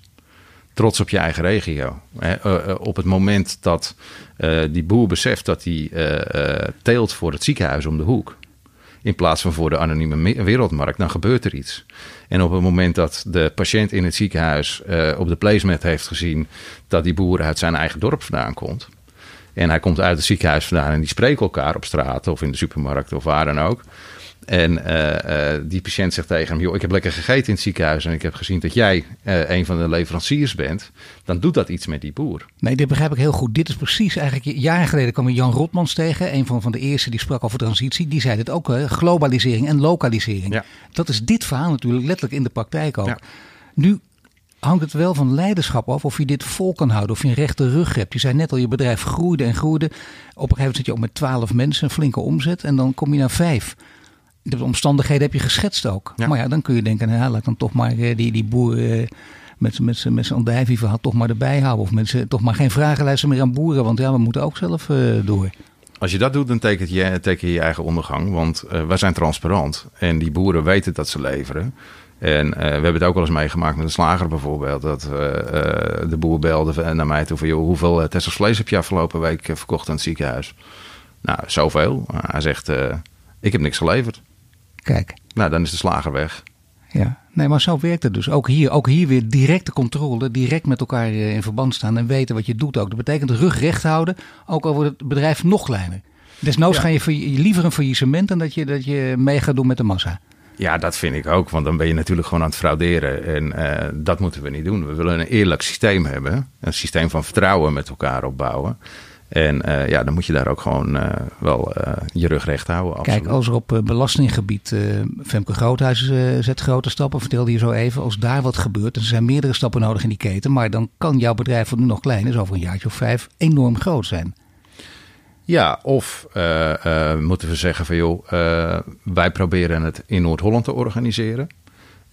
Trots op je eigen regio. Eh, eh, op het moment dat uh, die boer beseft dat hij teelt voor het ziekenhuis om de hoek. In plaats van voor de anonieme wereldmarkt, dan gebeurt er iets. En op het moment dat de patiënt in het ziekenhuis op de placement heeft gezien dat die boer uit zijn eigen dorp vandaan komt, en hij komt uit het ziekenhuis vandaan en die spreken elkaar op straat of in de supermarkt of waar dan ook. En uh, uh, die patiënt zegt tegen hem: Joh, ik heb lekker gegeten in het ziekenhuis en ik heb gezien dat jij uh, een van de leveranciers bent. Dan doet dat iets met die boer. Nee, dit begrijp ik heel goed. Dit is precies eigenlijk. Jaren geleden kwam Jan Rotmans tegen, een van, van de eerste die sprak over transitie. Die zei dit ook: globalisering en lokalisering. Ja. Dat is dit verhaal natuurlijk letterlijk in de praktijk ook. Ja. Nu hangt het wel van leiderschap af of je dit vol kan houden. Of je een rechte rug hebt. Je zei net al, je bedrijf groeide en groeide. Op een gegeven moment zit je ook met twaalf mensen, een flinke omzet. En dan kom je naar vijf. De omstandigheden heb je geschetst ook. Maar ja, dan kun je denken, nou, laat dan toch maar eh, die, die boer eh, met, met, met zijn andijvie-verhaal toch maar erbij houden. Of mensen toch maar geen vragenlijsten meer aan boeren. Want ja, we moeten ook zelf uh, door. Als je dat doet, dan teken je teken je, je eigen ondergang. Want uh, wij zijn transparant. En die boeren weten dat ze leveren. En uh, we hebben het ook wel eens meegemaakt met een slager bijvoorbeeld. Dat uh, de boer belde naar mij toe van... Joh, hoeveel Tessels vlees heb je afgelopen week verkocht aan het ziekenhuis? Nou, zoveel. hij zegt, ik heb niks geleverd. Kijk. Nou, dan is de slager weg. Ja, nee, maar zo werkt het dus. Ook hier, ook hier weer directe controle, direct met elkaar in verband staan en weten wat je doet ook. Dat betekent rug recht houden, ook al wordt het bedrijf nog kleiner. Desnoods ja. ga je liever een faillissement dan dat je, dat je mee gaat doen met de massa. Ja, dat vind ik ook. Want dan ben je natuurlijk gewoon aan het frauderen. En uh, dat moeten we niet doen. We willen een eerlijk systeem hebben. Een systeem van vertrouwen met elkaar opbouwen. En uh, ja, dan moet je daar ook gewoon uh, wel je rug recht houden. Absoluut. Kijk, als er op belastinggebied Femke Groothuis zet grote stappen, vertelde je zo even. Als daar wat gebeurt, en er zijn meerdere stappen nodig in die keten. Maar dan kan jouw bedrijf, wat nu nog klein is, over een jaartje of vijf, enorm groot zijn. Ja, of moeten we zeggen van joh, wij proberen het in Noord-Holland te organiseren.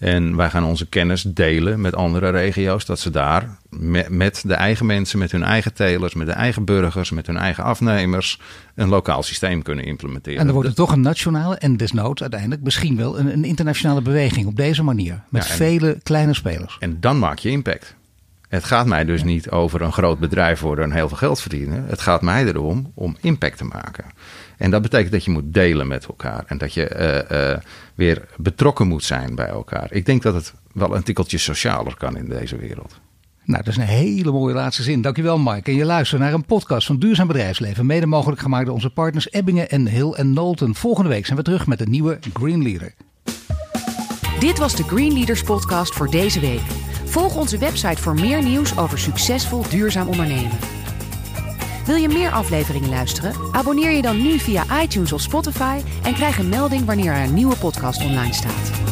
En wij gaan onze kennis delen met andere regio's. Dat ze daar met, met, de eigen mensen, met hun eigen telers, met de eigen burgers, met hun eigen afnemers. een lokaal systeem kunnen implementeren. En dan wordt het toch een nationale en desnoods uiteindelijk misschien wel een, een internationale beweging op deze manier. Met ja, vele kleine spelers. En dan maak je impact. Het gaat mij dus niet over een groot bedrijf worden en heel veel geld verdienen. Het gaat mij erom om impact te maken. En dat betekent dat je moet delen met elkaar. En dat je uh, uh, weer betrokken moet zijn bij elkaar. Ik denk dat het wel een tikkeltje socialer kan in deze wereld. Nou, dat is een hele mooie laatste zin. Dankjewel, Mike. En je luistert naar een podcast van Duurzaam Bedrijfsleven. Mede mogelijk gemaakt door onze partners Ebbingen en Hill en Nolten. Volgende week zijn we terug met een nieuwe Green Leader. Dit was de Green Leaders podcast voor deze week. Volg onze website voor meer nieuws over succesvol duurzaam ondernemen. Wil je meer afleveringen luisteren? Abonneer je dan nu via iTunes of Spotify en krijg een melding wanneer er een nieuwe podcast online staat.